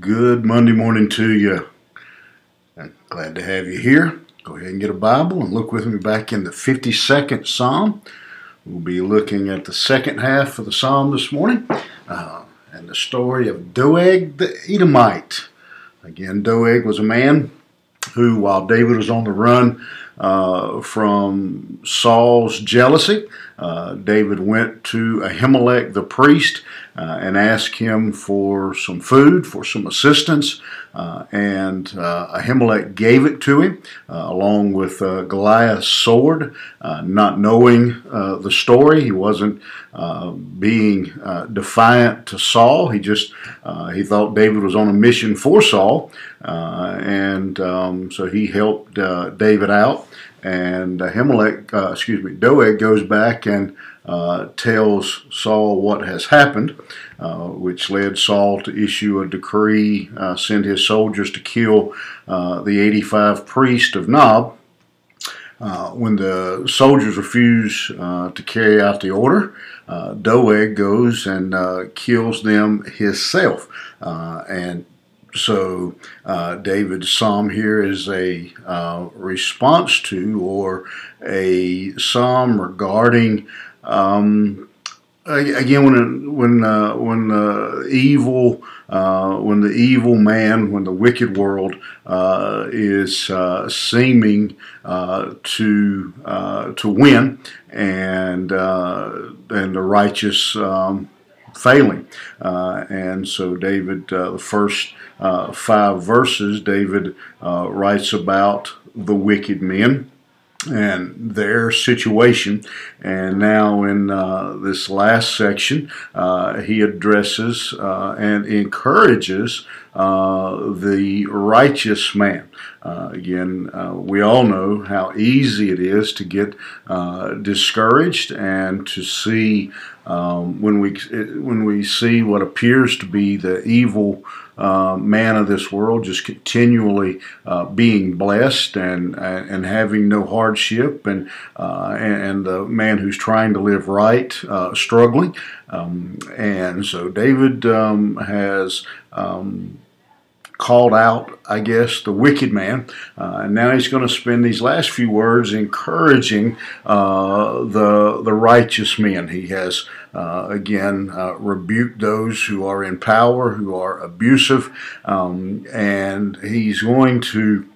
Good Monday morning to you. I'm glad to have you here. Go ahead and get a Bible and look with me back in the 52nd Psalm. We'll be looking at the second half of the Psalm this morning uh, and the story of Doeg the Edomite. Again, Doeg was a man who, while David was on the run uh, from Saul's jealousy, uh, David went to Ahimelech the priest uh, and asked him for some food, for some assistance, uh, and uh, Ahimelech gave it to him uh, along with uh, Goliath's sword. not knowing the story, he wasn't being defiant to Saul. He just he thought David was on a mission for Saul, and um, so he helped David out. And Ahimelech, excuse me, Doeg goes back and uh, tells Saul what has happened, uh, which led Saul to issue a decree, uh, send his soldiers to kill uh, the 85 priests of Nob. Uh, when the soldiers refuse uh, to carry out the order, Doeg goes and kills them himself. and so uh, David's psalm here is a uh, response to or a psalm regarding um, again, when when uh, when uh, evil, uh, when the evil man, when the wicked world uh, is uh, seeming uh, to to win, and and the righteous um, failing, and so David, the first five verses, David writes about the wicked men and their situation. And now, in uh, this last section, uh, he addresses uh, and encourages uh, the righteous man. Uh, again, uh, we all know how easy it is to get discouraged and to see um, when we when we see what appears to be the evil uh, man of this world, just continually uh, being blessed and, and having no hardship, and, uh, and the man who's trying to live right uh, struggling. Um, and so David um, has um, called out, I guess, the wicked man. Uh, and now he's going to spend these last few words encouraging uh, the the righteous men. He has uh, again uh, rebuked those who are in power, who are abusive, um, and he's going to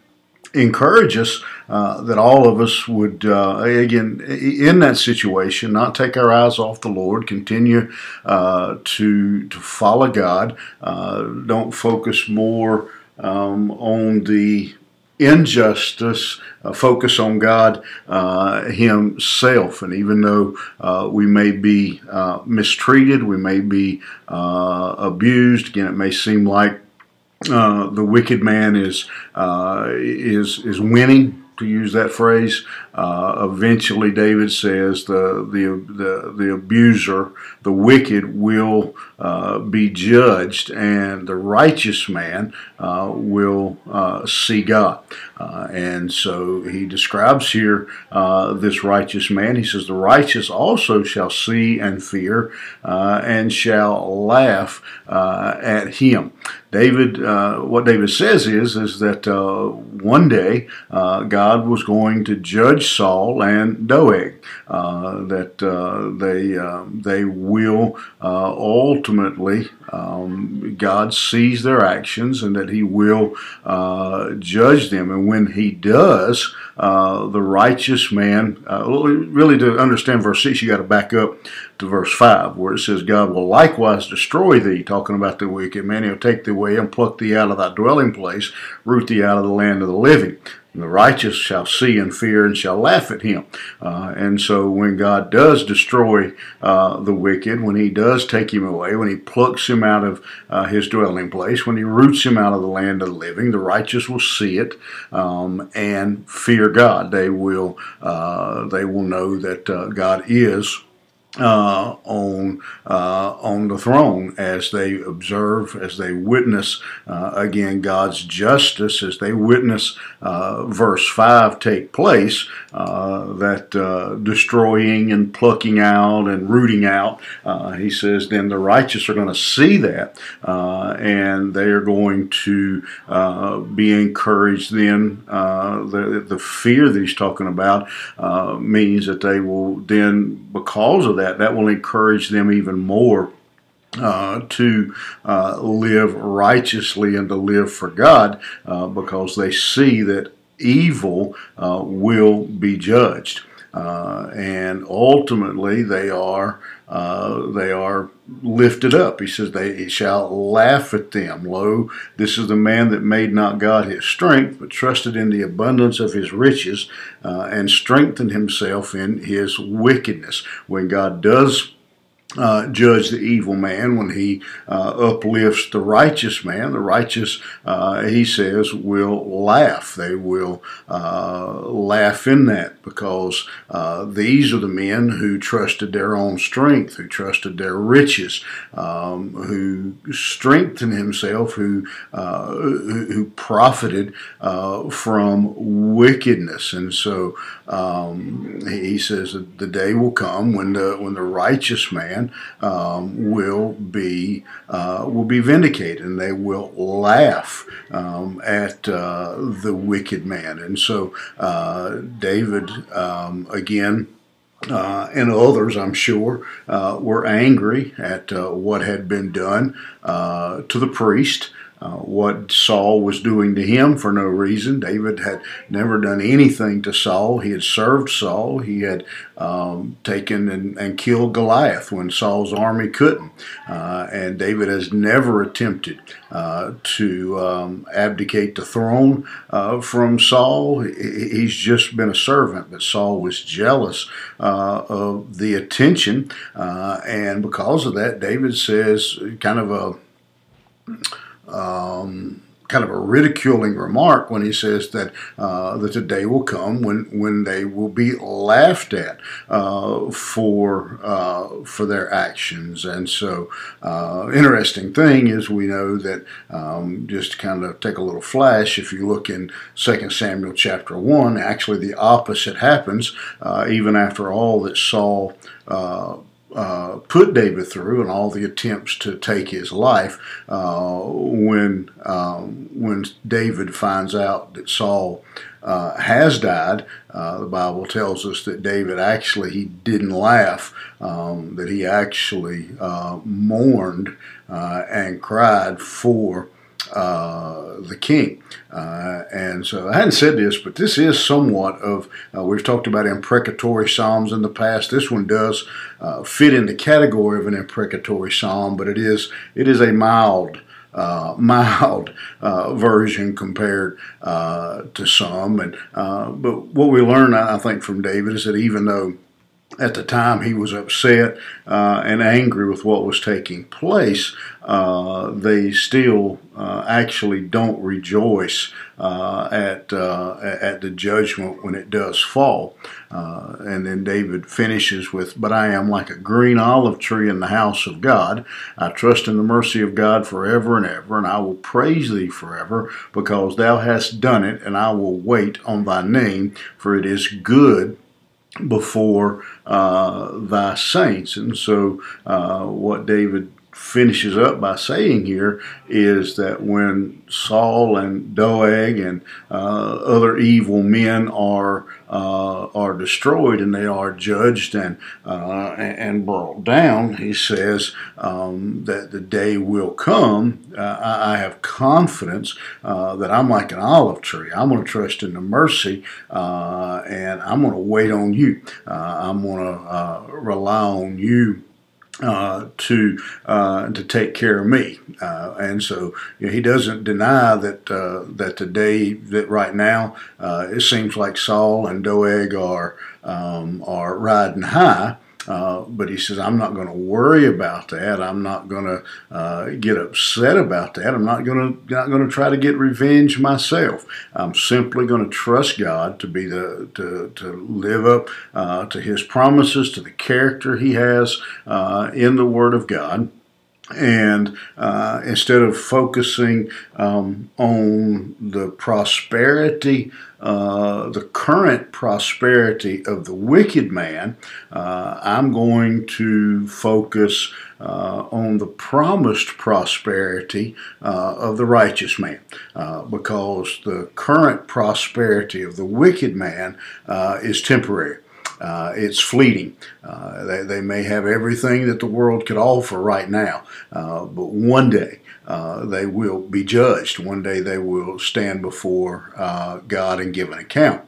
encourage us uh, that all of us would, uh, again, in that situation, not take our eyes off the Lord, continue uh, to to follow God. Uh, don't focus more um, on the injustice, uh, focus on God uh, Himself. And even though uh, we may be uh, mistreated, we may be abused, again, it may seem like the wicked man is is is winning to use that phrase. Uh, eventually, David says the, the the the abuser, the wicked, will uh, be judged, and the righteous man uh, will uh, see God. Uh, and so he describes here uh, this righteous man. He says, "The righteous also shall see and fear, and shall laugh at him." David, what David says is is that one day God was going to judge Saul and Doeg. Uh, that uh, they uh, they will uh, ultimately um, God sees their actions and that He will uh, judge them. And when He does, uh, the righteous man, really to understand verse 6, you got to back up to verse 5, where it says, God will likewise destroy thee, talking about the wicked man. He'll take thee away and pluck thee out of thy dwelling place, root thee out of the land of the living. The righteous shall see and fear and shall laugh at him. Uh, and so when God does destroy uh, the wicked, when he does take him away, when he plucks him out of uh, his dwelling place, when he roots him out of the land of the living, the righteous will see it um, and fear God. They will, uh, they will know that uh, God is uh, on uh, on the throne as they observe, as they witness uh, again God's justice, as they witness uh, verse five take place, uh, that uh, destroying and plucking out and rooting out. he says, then the righteous are going to see that, and they are going to be encouraged. Then the the fear that he's talking about means that they will then, because of that that, that will encourage them even more uh, to uh, live righteously and to live for God uh, because they see that evil uh, will be judged. Uh, and ultimately, they are uh, they are lifted up. He says, They shall laugh at them. Lo, this is the man that made not God his strength, but trusted in the abundance of his riches uh, and strengthened himself in his wickedness. When God does uh, judge the evil man when he uh, uplifts the righteous man. The righteous, uh, he says, will laugh. They will uh, laugh in that because uh, these are the men who trusted their own strength, who trusted their riches, um, who strengthened himself, who uh, who profited from wickedness. And so um, he says that the day will come when the when the righteous man man um, will be uh, will be vindicated, and they will laugh um, at uh, the wicked man. And so uh, David um, again. Uh, and others, I'm sure, uh, were angry at uh, what had been done uh, to the priest. Uh, what Saul was doing to him for no reason. David had never done anything to Saul. He had served Saul. He had um, taken and, and, killed Goliath when Saul's army couldn't. Uh, and David has never attempted uh, to um, abdicate the throne uh, from Saul. He's just been a servant, but Saul was jealous uh, of the attention. and because of that, David says, kind of a um, kind of a ridiculing remark when he says that uh, that the day will come when when they will be laughed at uh, for uh, for their actions. And so, uh, interesting thing is we know that um, just to kind of take a little flash, if you look in 2 Samuel chapter one, actually the opposite happens. Uh, even after all that Saul uh, put David through and all the attempts to take his life uh, when um, when David finds out that Saul uh, has died. Uh, the Bible tells us that David actually he didn't laugh, um, that he actually uh, mourned and cried for uh, the king. Uh, and so I hadn't said this, but this is somewhat of, uh, we've talked about imprecatory psalms in the past. This one does uh, fit in the category of an imprecatory psalm, but it is, it is a mild uh, mild uh, version compared uh, to some. And but what we learn, I think, from David is that even though at the time he was upset uh, and angry with what was taking place, uh, they still uh, actually don't rejoice uh, at uh, at the judgment when it does fall. Uh, and then David finishes with, "But I am like a green olive tree in the house of God. I trust in the mercy of God forever and ever, and I will praise Thee forever, because Thou hast done it, and I will wait on Thy name, for it is good." Before uh, thy saints. And so, uh, what David finishes up by saying here is that when Saul and Doeg and uh, other evil men are uh, are destroyed and they are judged and uh, and brought down, he says um, that the day will come. Uh, I, have confidence uh, that I'm like an olive tree. I'm going to trust in the mercy uh, and I'm going to wait on you. I'm going to rely on you uh, to uh, to take care of me, uh, and so you know, he doesn't deny that uh, that today that right now uh, it seems like Saul and Doeg are um, are riding high. Uh, but he says, I'm not going to worry about that. I'm not going to uh, get upset about that. I'm not going to not going to try to get revenge myself. I'm simply going to trust God to be the to to live up uh, to His promises, to the character He has uh, in the Word of God and uh, instead of focusing um, on the prosperity, uh, the current prosperity of the wicked man, uh, I'm going to focus uh, on the promised prosperity uh, of the righteous man, uh, because the current prosperity of the wicked man is temporary. Uh, it's fleeting. Uh, they, they, may have everything that the world could offer right now, uh, but one day uh, they will be judged. One day they will stand before uh, God and give an account.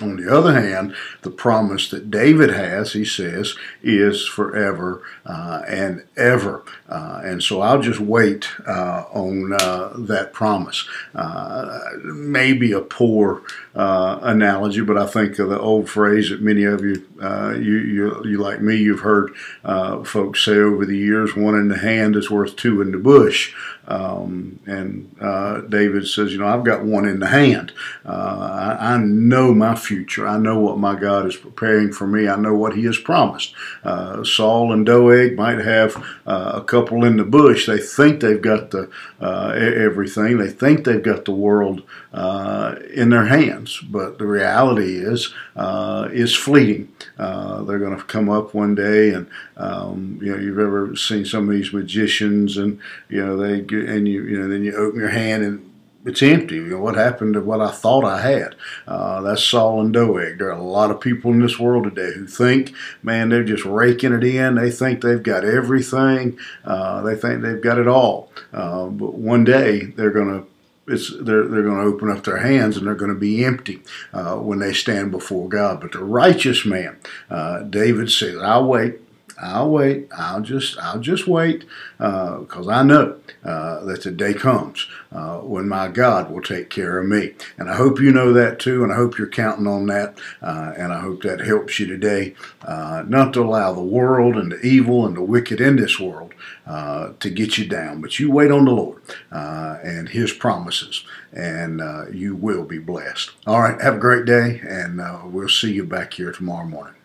On the other hand, the promise that David has, he says, is forever uh, and ever. Uh, and so I'll just wait uh, on uh, that promise. Uh, maybe a poor uh, analogy, but I think of the old phrase that many of you, you, you, you, like me, you've heard folks say over the years one in the hand is worth two in the bush. Um, and uh, David says, You know, I've got one in the hand. Uh, I, I, know my future. I know what my God is preparing for me. I know what He has promised. Uh, Saul and Doeg might have uh, a couple in the bush. They think they've got the uh, everything, they think they've got the world uh, in their hands. But the reality is, is fleeting. they're going to come up one day, and um, you know, you've ever seen some of these magicians, and you know, they and you you know then you open your hand and it's empty. You know, what happened to what I thought I had? Uh, that's Saul and Doeg. There are a lot of people in this world today who think, man, they're just raking it in. They think they've got everything. Uh, they think they've got it all. Uh, but one day they're going to it's they're they're going to open up their hands and they're going to be empty uh, when they stand before God. But the righteous man, uh, David says, "I'll wait." I'll wait. I'll just I'll just wait because uh, I know uh, that the day comes uh, when my God will take care of me. And I hope you know that too, and I hope you're counting on that. Uh, and I hope that helps you today, uh, not to allow the world and the evil and the wicked in this world uh, to get you down, but you wait on the Lord and His promises, and you will be blessed. All right, have a great day, and we'll see you back here tomorrow morning.